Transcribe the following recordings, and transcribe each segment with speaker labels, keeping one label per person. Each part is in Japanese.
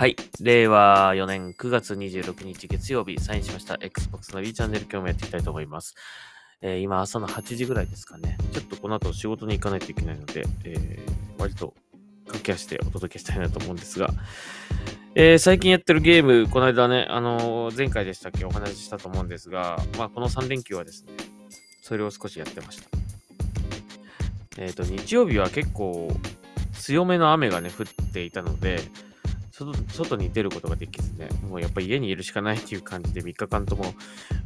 Speaker 1: はい。令和4年9月26日月曜日、サインしました Xbox の B チャンネル今日もやっていきたいと思います。えー今朝の8時ぐらいですかね。ちょっとこの後仕事に行かないといけないので、えー割と駆け足でお届けしたいなと思うんですが、えー最近やってるゲーム、この間ね、あのー前回でしたっけお話ししたと思うんですが、まあこの3連休はですね、それを少しやってました。えっ、と、日曜日は結構強めの雨がね、降っていたので、外に出ることができずね、もうやっぱり家にいるしかないっていう感じで3日間とも、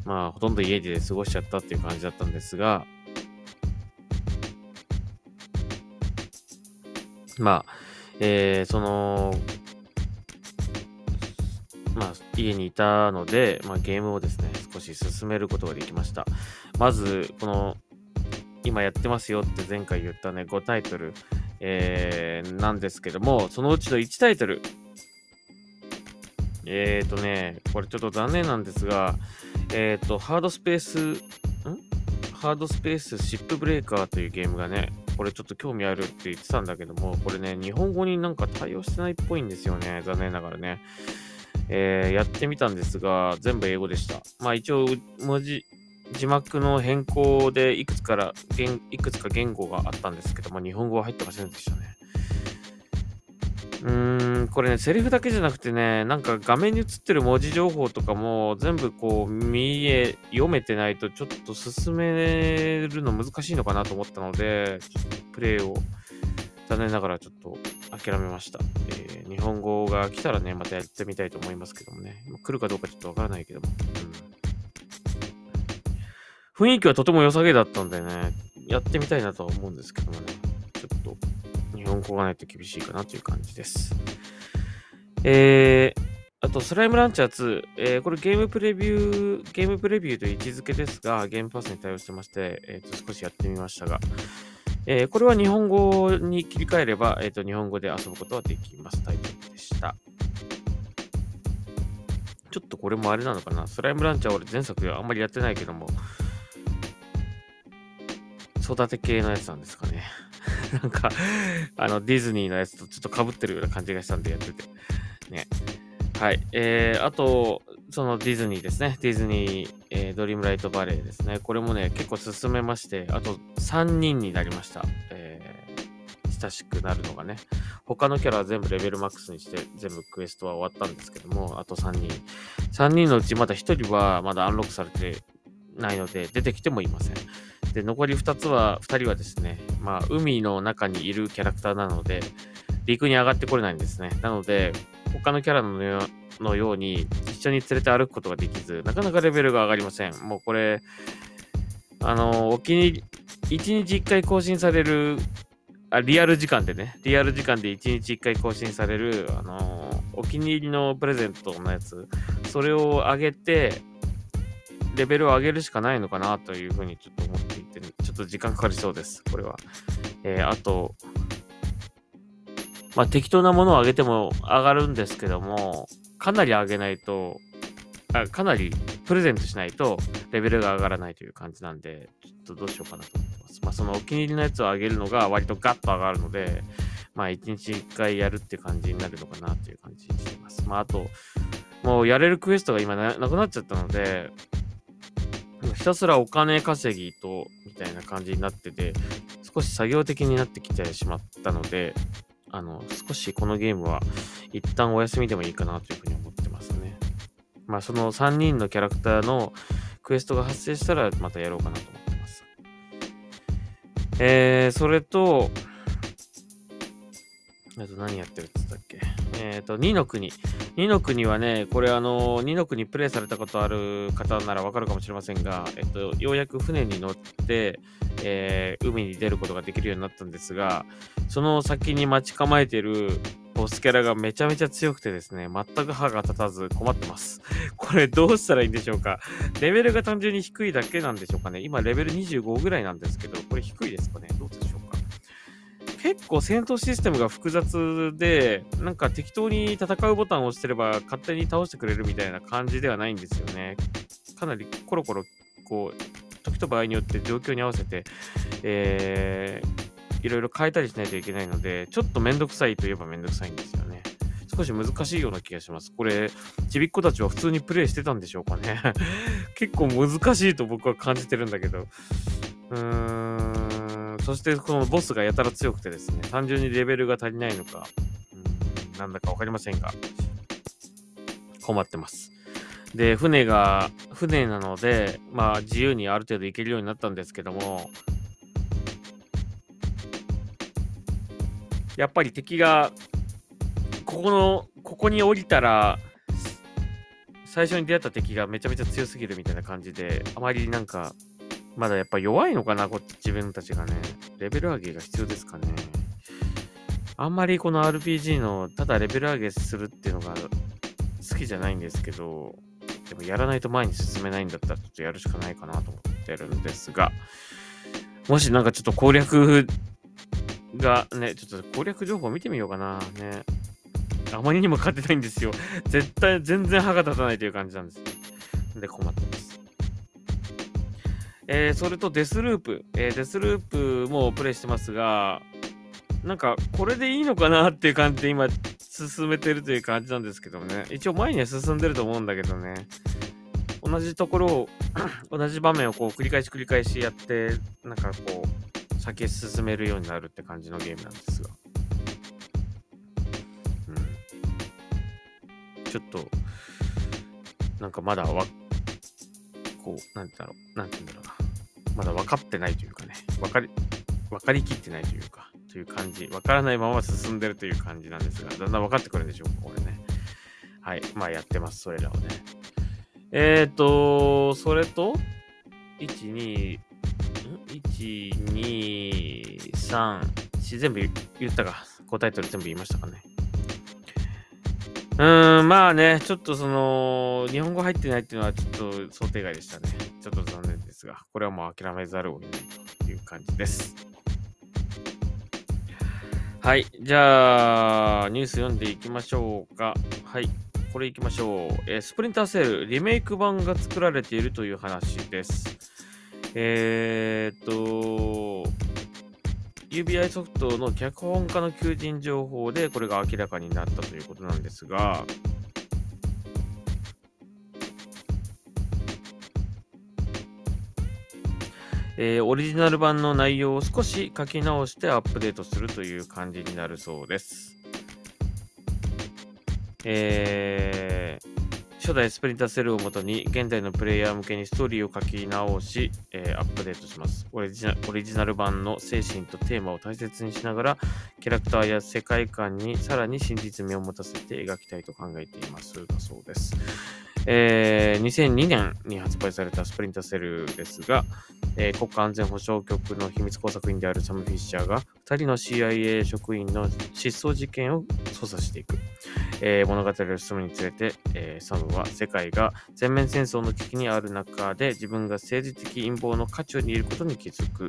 Speaker 1: まあほとんど家で過ごしちゃったっていう感じだったんですが、まあ、えーその、まあ家にいたので、まあゲームをですね、少し進めることができました。まず、この、今やってますよって前回言ったね、5タイトル、えーなんですけども、そのうちの1タイトル、えーとね、これちょっと残念なんですが、えーと、ハードスペース、ん？ハードスペースシップブレーカーというゲームがね、これちょっと興味あるって言ってたんだけども、これね、日本語になんか対応してないっぽいんですよね、残念ながらね。えーやってみたんですが、全部英語でした。まあ一応、文字、字幕の変更でいくつから、いくつか言語があったんですけども、日本語は入ってませんでしたね。これね、セリフだけじゃなくてね、なんか画面に映ってる文字情報とかも全部こう見え、読めてないとちょっと進めるの難しいのかなと思ったので、ちょっとプレイを残念ながらちょっと諦めました。えー日本語が来たらね、またやってみたいと思いますけどもね。来るかどうかちょっとわからないけども。うん、雰囲気はとても良さげだったんでね、やってみたいなとは思うんですけどもね。ちょっと日本語がないと厳しいかなという感じです。えー、あと、スライムランチャー2、えーこれゲームプレビュー、ゲームプレビューという位置づけですが、ゲームパスに対応してまして、えーと少しやってみましたが、えーこれは日本語に切り替えれば、えーと日本語で遊ぶことはできます。タイトルでした。ちょっとこれもあれなのかな。スライムランチャー俺前作あんまりやってないけども、育て系のやつなんですかね。なんか、あの、ディズニーのやつとちょっと被ってるような感じがしたんでやってて。ね。はい。えー、あと、そのディズニーですね。ディズニー、えードリームライトバレーですね。これもね、結構進めまして、あと3人になりました。えー、親しくなるのがね。他のキャラは全部レベルマックスにして、全部クエストは終わったんですけども、あと3人。3人のうちまだ1人はまだアンロックされてないので、出てきてもいません。で、残り2つは、2人はですね、まあ、海の中にいるキャラクターなので、陸に上がってこれないんですね。なので、他のキャラのよのように、一緒に連れて歩くことができず、なかなかレベルが上がりません。もうこれ、あの、お気に入り、1日1回更新される、あ、リアル時間でね、リアル時間で1日1回更新される、あの、お気に入りのプレゼントのやつ、それを上げて、レベルを上げるしかないのかなというふうにちょっと思っていて、ちょっと時間かかりそうです、これは。えーあと、まあ適当なものを上げても上がるんですけども、かなり上げないと、あかなりプレゼントしないとレベルが上がらないという感じなんで、ちょっとどうしようかなと思ってます。まあそのお気に入りのやつを上げるのが割とガッと上がるので、まあ1日1回やるって感じになるのかなという感じにしてます。まああと、もうやれるクエストが今ななくなっちゃったので、ひたすらお金稼ぎと、みたいな感じになってて、少し作業的になってきてしまったので、あの、少しこのゲームは一旦お休みでもいいかなというふうに思ってますね。まあ、その3人のキャラクターのクエストが発生したらまたやろうかなと思ってます。えー、それと、あと何やってるって言ったっけ？えっ、と、2の国。2の国はね、これあの、2の国プレイされたことある方ならわかるかもしれませんが、えっと、ようやく船に乗って、えー海に出ることができるようになったんですが、その先に待ち構えているボスキャラがめちゃめちゃ強くてですね、全く歯が立たず困ってます。これどうしたらいいんでしょうか？レベルが単純に低いだけなんでしょうかね今レベル25ぐらいなんですけど、これ低いですかね？結構戦闘システムが複雑で、なんか適当に戦うボタンを押してれば勝手に倒してくれるみたいな感じではないんですよね。かなりコロコロ、こう、時と場合によって状況に合わせて、えーいろいろ変えたりしないといけないので、ちょっとめんどくさいといえばめんどくさいんですよね。少し難しいような気がします。これ、ちびっ子たちは普通にプレイしてたんでしょうかね。結構難しいと僕は感じてるんだけど。うーん、そしてこのボスがやたら強くてですね、単純にレベルが足りないのか、うん、なんだかわかりませんが、困ってます。で、船が、船なので、まあ自由にある程度行けるようになったんですけども、やっぱり敵が、ここの、ここに降りたら、最初に出会った敵がめちゃめちゃ強すぎるみたいな感じで、あまりなんか、まだやっぱ弱いのかな、こっち自分たちがね。レベル上げが必要ですかね。あんまりこの RPG の、ただレベル上げするっていうのが好きじゃないんですけど、でもやらないと前に進めないんだったらちょっとやるしかないかなと思ってるんですが、もしなんかちょっと攻略がね、ちょっと攻略情報見てみようかな。ね。あまりにも勝てないんですよ。絶対、全然歯が立たないという感じなんです。ねで、困って。えー、それとデスループ。えー、デスループもプレイしてますが、なんか、これでいいのかなっていう感じで今、進めてるという感じなんですけどね。一応前には進んでると思うんだけどね。同じところを 同じ場面をこう繰り返し繰り返しやって、なんかこう、先進めるようになるって感じのゲームなんですが。ちょっと、なんかまだわ、こう、なんだろう、なんて言うんだろうな。まだ分かってないというかね、分かり、分かりきってないというか、という感じ。分からないまま進んでるという感じなんですが、だんだん分かってくるんでしょうか、これね。はい。まあやってます、それらをね。えっ、ー、と、それと、1、2、1、2、3、4全部言ったか。5タイトル全部言いましたかね。うん、まあね、ちょっとその、日本語入ってないっていうのはちょっと想定外でしたね。ちょっと残念ですが、これはもう諦めざるを得ないという感じです。はい。じゃあ、ニュース読んでいきましょうか。はい。これいきましょう。えー、スプリンターセール、リメイク版が作られているという話です。えー、っと、UBI ソフトの脚本家の求人情報でこれが明らかになったということなんですが、えー、オリジナル版の内容を少し書き直してアップデートするという感じになるそうです。えー、初代スプリンターセルをもとに現代のプレイヤー向けにストーリーを書き直し、えー、アップデートしますオリジナ。オリジナル版の精神とテーマを大切にしながら、キャラクターや世界観にさらに真実味を持たせて描きたいと考えています。だそうです。えー、2002年に発売されたスプリンタセルですが、えー、国家安全保障局の秘密工作員であるサム・フィッシャーが2人の CIA 職員の失踪事件を捜査していく。えー、物語を進むにつれて、え、サムは世界が全面戦争の危機にある中で自分が政治的陰謀の渦中にいることに気づく、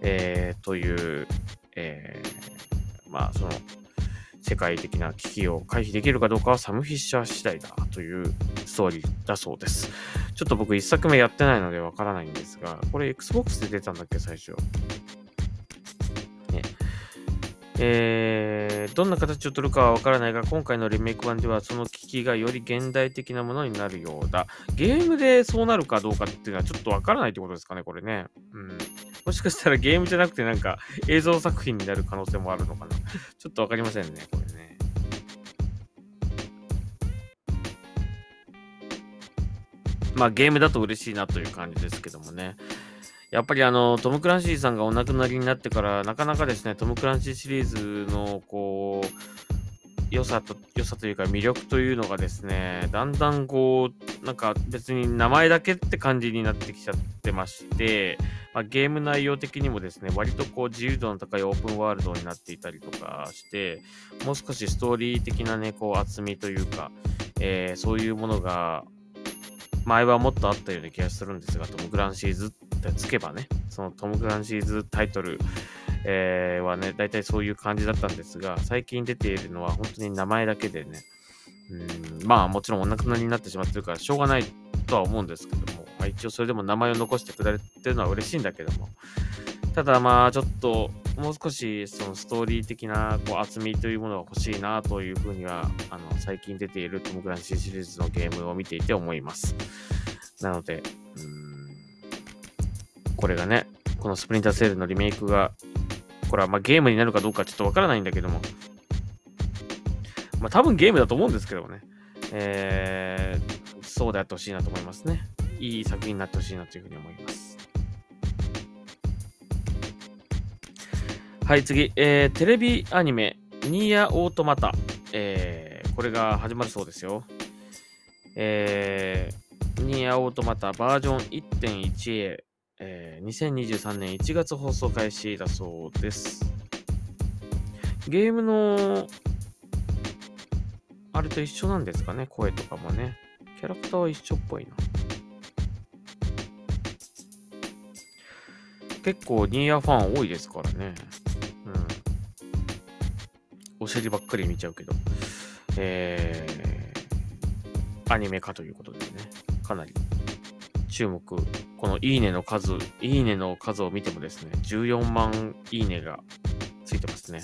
Speaker 1: え、という、えまあその世界的な危機を回避できるかどうかはサム・フィッシャー次第だというストーリーだそうです。ちょっと僕一作目やってないのでわからないんですが、これ Xbox で出たんだっけ、最初。ね。えー、どんな形を取るかはわからないが、今回のリメイク版ではその危機がより現代的なものになるようだ。ゲームでそうなるかどうかっていうのはちょっとわからないってことですかね、これね。うん。もしかしたらゲームじゃなくてなんか映像作品になる可能性もあるのかな。ちょっとわかりませんね、これね。まあゲームだと嬉しいなという感じですけどもね。やっぱりあの、トム・クランシーさんがお亡くなりになってから、なかなかですね、トム・クランシーシリーズの、こう、良さと、良さというか魅力というのがですね、だんだんこう、なんか別に名前だけって感じになってきちゃってまして、まあ、ゲーム内容的にもですね、割とこう自由度の高いオープンワールドになっていたりとかして、もう少しストーリー的なね、こう厚みというか、えー、そういうものが前はもっとあったような気がするんですが、トム・クランシーズってつけばね、そのトム・クランシーズタイトル、えー、はね、大体そういう感じだったんですが、最近出ているのは本当に名前だけでね、うん。まあもちろんお亡くなりになってしまってるからしょうがないとは思うんですけども、まあ、一応それでも名前を残してくれてるのは嬉しいんだけども、ただまあちょっともう少しそのストーリー的なこう厚みというものが欲しいなというふうには、あの、最近出ているトム・クランシーシリーズのゲームを見ていて思います。なので、うん、これがね、このスプリンターセールのリメイクが、これはまゲームになるかどうかちょっとわからないんだけども、まあ多分ゲームだと思うんですけどね、えー、そうであってほしいなと思いますね。いい作品になってほしいなというふうに思います。はい、次、えー、テレビアニメ、ニーヤオートマタ、えー、これが始まるそうですよ。えー、ニーヤオートマタバージョン 1.1A、えー、2023年1月放送開始だそうです。ゲームの、あれと一緒なんですかね、声とかもね。キャラクターは一緒っぽいな。結構ニーヤファン多いですからね。うん。お尻ばっかり見ちゃうけど。えー、アニメ化ということでね。かなり注目。このいいねの数、いいねの数を見てもですね、14万いいねがついてますね。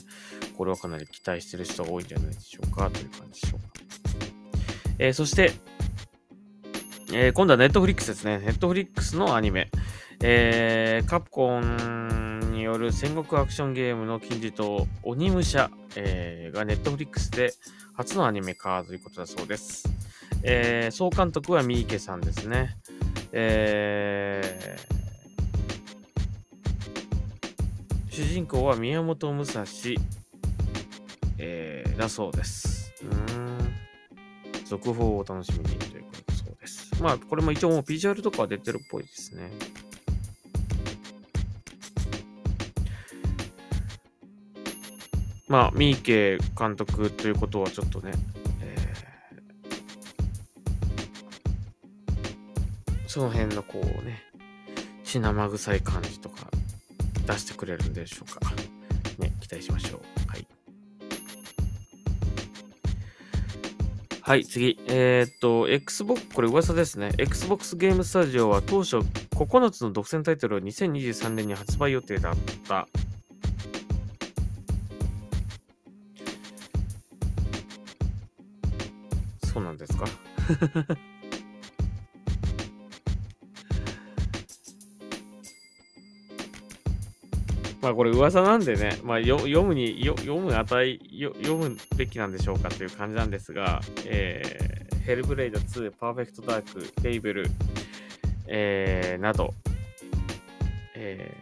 Speaker 1: これはかなり期待してる人が多いんじゃないでしょうかという感じでしょうか。えー、そして、えー、今度はネットフリックスですね。ネットフリックスのアニメ。えー、カプコンによる戦国アクションゲームの金字塔、鬼武者、えー、がネットフリックスで初のアニメ化ということだそうです。えー、総監督は三池さんですね。えー、主人公は宮本武蔵、えー、だそうです。うん。続報をお楽しみにということそうです。まあ、これも一応もうビジュアルとかは出てるっぽいですね。まあ、三池監督ということはちょっとね、その辺のこうね、血生臭い感じとか出してくれるんでしょうか。ね、期待しましょう。はい。はい、次。えー、っと、Xbox、これ噂ですね。Xbox ゲームスタジオは当初9つの独占タイトルを2023年に発売予定だった。そうなんですか？まあこれ噂なんでね、まあ読むに、読む値読むべきなんでしょうかという感じなんですが、えー、ヘルブレイド2、パーフェクトダーク、テーブル、えー、など、え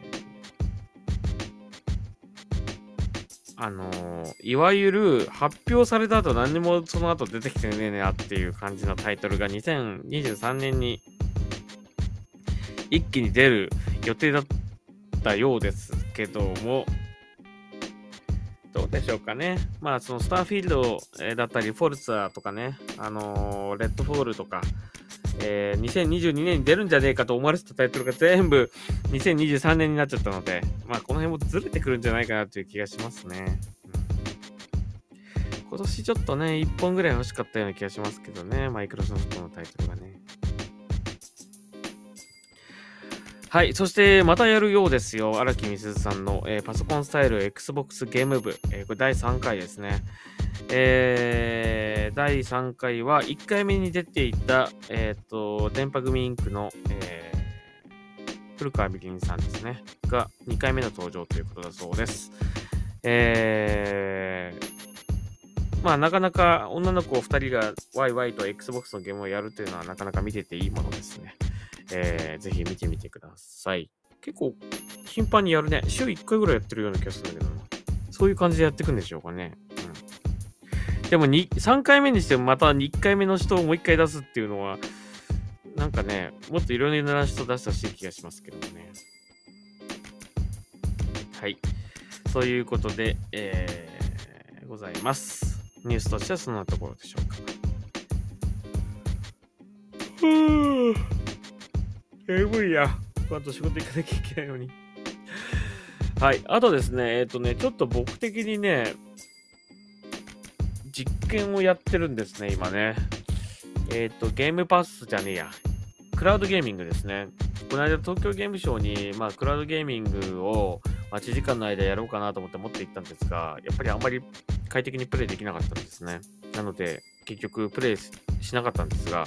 Speaker 1: ー、あのー、いわゆる発表された後何にもその後出てきてねえねあっていう感じのタイトルが2023年に一気に出る予定だったようです。けども、どうでしょうかね。まあ、そのスターフィールド、だったり、フォルツァとかね、あのー、レッドフォールとか、えー、2022年に出るんじゃねえかと思われてたタイトルが全部2023年になっちゃったので、まあ、この辺もずれてくるんじゃないかなという気がしますね。うん、今年ちょっとね、1本ぐらい欲しかったような気がしますけどね、マイクロソフトのタイトルがね。はい。そして、またやるようですよ。荒木美鈴さんの、えー、パソコンスタイル Xbox ゲーム部。えー、これ第3回ですね。えー、第3回は1回目に出ていた、えっ、ー、と、電波組インクの、えー、古川みりんさんですね。が2回目の登場ということだそうです。えー、まあ、なかなか女の子2人がワイワイと Xbox のゲームをやるというのはなかなか見てていいものですね。えー、ぜひ見てみてください。結構、頻繁にやるね。週1回ぐらいやってるような気がするんだけどな。そういう感じでやっていくんでしょうかね。うん。でも2、3回目にしてもまた1回目の人をもう1回出すっていうのは、なんかね、もっといろいろな人出してほしい気がしますけどね。はい。ということで、えー、ございます。ニュースとしてはそんなところでしょうか。ふぅ。え無理や。この後仕事行かなきゃいけないのに。はい。あとですね、えっ、ー、とね、ちょっと僕的にね、実験をやってるんですね、今ね。えっ、ー、と、ゲームパスじゃねえや。クラウドゲーミングですね。この間東京ゲームショウに、まあ、クラウドゲーミングを待ち時間の間やろうかなと思って持って行ったんですが、やっぱりあんまり快適にプレイできなかったんですね。なので、結局プレイしなかったんですが、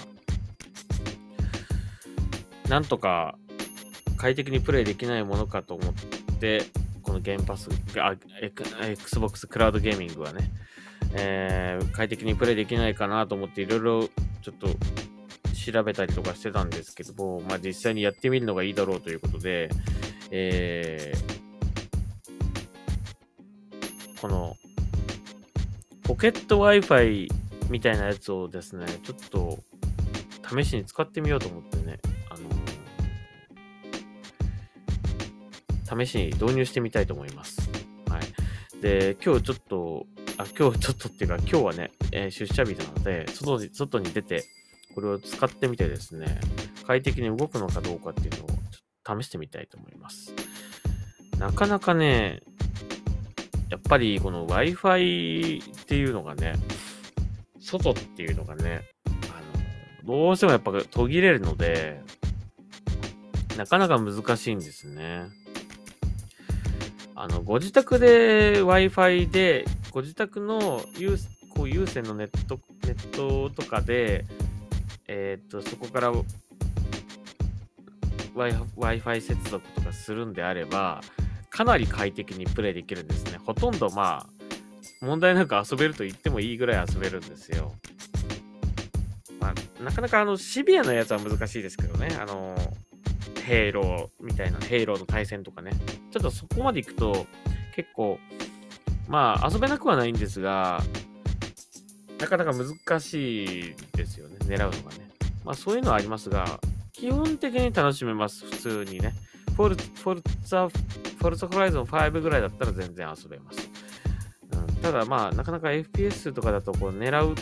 Speaker 1: なんとか快適にプレイできないものかと思って、このゲームパス、あ Xbox クラウドゲーミングはね、えー、快適にプレイできないかなと思っていろいろちょっと調べたりとかしてたんですけども、まあ、実際にやってみるのがいいだろうということで、えー、このポケット Wi-Fi みたいなやつをですね、ちょっと試しに使ってみようと思ってね、試しに導入してみたいと思います。はい。で、今日ちょっと、あ、今日ちょっとっていうか、今日はね、えー、出社日なので、外に、外に出て、これを使ってみてですね、快適に動くのかどうかっていうのを試してみたいと思います。なかなかね、やっぱりこの Wi-Fi っていうのがね、外っていうのがね、あの、どうしてもやっぱ途切れるので、なかなか難しいんですね。あの、ご自宅で Wi-Fi で、ご自宅の有こう有線のネット、ネットとかで、えっ、と、そこから Wi-Fi 接続とかするんであれば、かなり快適にプレイできるんですね。ほとんどまあ、問題なく遊べると言ってもいいぐらい遊べるんですよ。まあ、なかなかあの、シビアなやつは難しいですけどね。あの、ヘイローみたいな、ヘイローの対戦とかね。ちょっとそこまで行くと、結構、まあ、遊べなくはないんですが、なかなか難しいですよね。狙うのがね。まあ、そういうのはありますが、基本的に楽しめます。普通にね。フォルフォルツァ、フォルツァホライゾン5ぐらいだったら全然遊べます。うん、ただまあ、なかなか FPS とかだとこう狙う、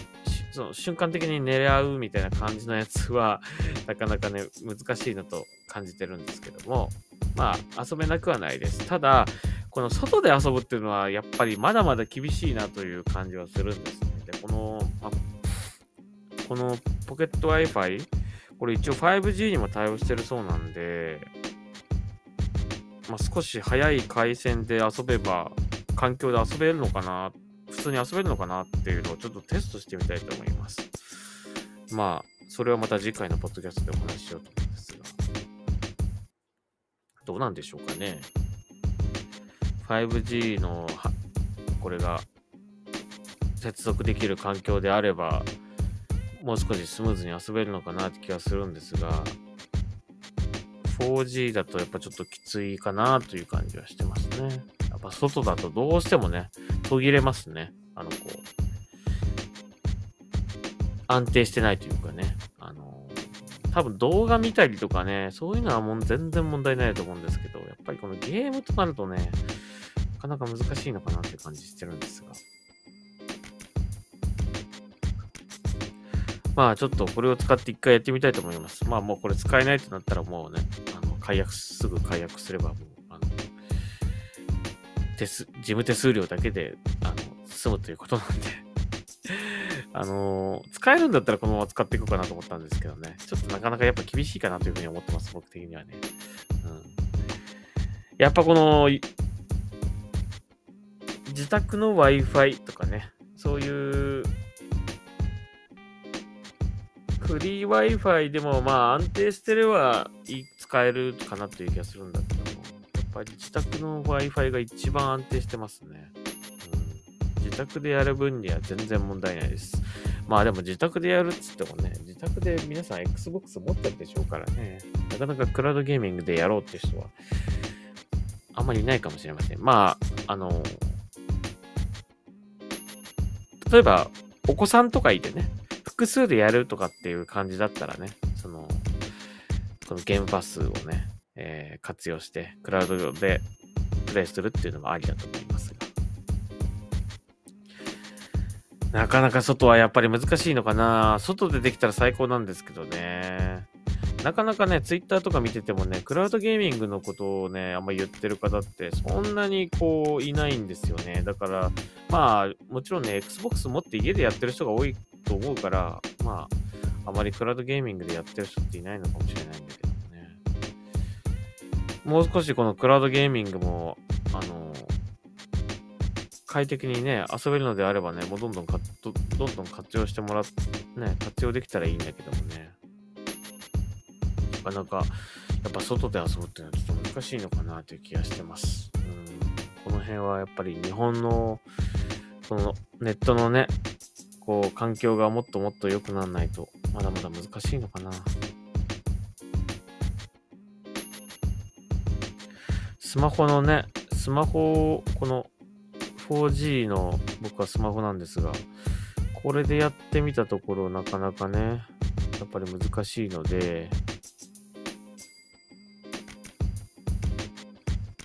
Speaker 1: その瞬間的に狙うみたいな感じのやつは、なかなかね、難しいなと感じてるんですけども、まあ、遊べなくはないです。ただ、この外で遊ぶっていうのは、やっぱりまだまだ厳しいなという感じはするんですね。で、この、まこのポケット Wi-Fi、これ一応 5G にも対応してるそうなんで、まあ、少し早い回線で遊べば、環境で遊べるのかな、普通に遊べるのかなっていうのをちょっとテストしてみたいと思います。まあ、それはまた次回のポッドキャストでお話ししようと思うんですが。どうなんでしょうかね。5G の、これが接続できる環境であれば、もう少しスムーズに遊べるのかなって気がするんですが、4G だとやっぱちょっときついかなという感じはしてますね。やっぱ外だとどうしてもね、途切れますね。あの、こう、安定してないというかね。あの、多分動画見たりとかね、そういうのはもう全然問題ないと思うんですけど、やっぱりこのゲームとなるとね、なかなか難しいのかなって感じしてるんですが。まあちょっとこれを使って一回やってみたいと思います。まあもうこれ使えないとなったらもうね、あの解約、すぐ解約すればもう、手数、事務手数料だけで、あの、済むということなんで あの、使えるんだったらこのまま使っていこうかなと思ったんですけどね。ちょっとなかなかやっぱ厳しいかなというふうに思ってます、僕的にはね。うん。やっぱこの、自宅の Wi-Fi とかね、そういうフリー Wi-Fi でもまあ安定してれば使えるかなという気がするんだけど、ぱり自宅の Wi-Fi が一番安定してますね。うん、自宅でやる分には全然問題ないです。まあでも自宅でやるっつってもね、自宅で皆さん Xbox 持ってるでしょうからね、なかなかクラウドゲーミングでやろうって人はあんまりいないかもしれません。まあ、あの、例えばお子さんとかいてね、複数でやるとかっていう感じだったらね、その、このゲームパスをね、えー、活用して、クラウド上でプレイするっていうのもありだと思いますが。なかなか外はやっぱり難しいのかな。外でできたら最高なんですけどね。なかなかね、ツイッターとか見ててもね、クラウドゲーミングのことをね、あんま言ってる方ってそんなにこういないんですよね。だから、まあ、もちろんね、Xbox 持って家でやってる人が多いと思うから、まあ、あまりクラウドゲーミングでやってる人っていないのかもしれない。もう少しこのクラウドゲーミングもあの、快適にね、遊べるのであればね、もうどんどんかどどんどん活用してもらっ、ね、活用できたらいいんだけどもね。なかなか、やっぱ外で遊ぶっていうのはちょっと難しいのかなという気がしてます。うん、この辺はやっぱり日本の、そのネットのね、こう、環境がもっともっと良くならないと、まだまだ難しいのかな。スマホのね、スマホを、この 4G の僕はスマホなんですが、これでやってみたところなかなかね、やっぱり難しいので、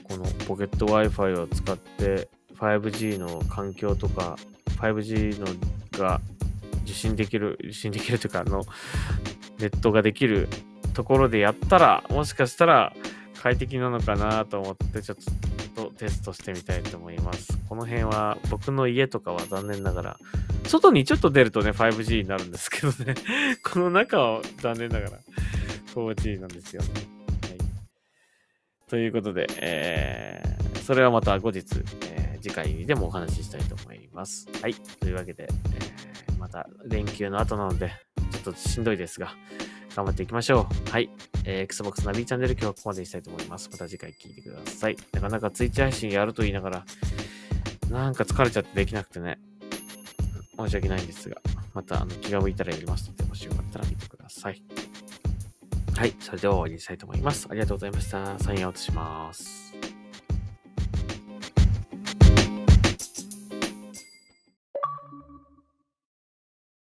Speaker 1: このポケット Wi-Fi を使って 5G の環境とか、5G のが受信できる、受信できるというか、あの、ネットができるところでやったら、もしかしたら快適なのかなと思って、ちょっとテストしてみたいと思います。この辺は僕の家とかは残念ながら、外にちょっと出るとね、5G になるんですけどね この中は残念ながら 4G なんですよね。はい。ということで、えー、それはまた後日、えー、次回でもお話ししたいと思います。はい。というわけで、えー、また連休の後なので、ちょっとしんどいですが、頑張っていきましょう。はい。えー、Xbox ナビチャンネル今日はここまでにしたいと思います。また次回聞いてください。なかなか Twitch 配信やると言いながら、なんか疲れちゃってできなくてね、申し訳ないんですが、またあの気が向いたらやりますので、もしよかったら見てください。はい。それでは終わりにしたいと思います。ありがとうございました。サインアウトします。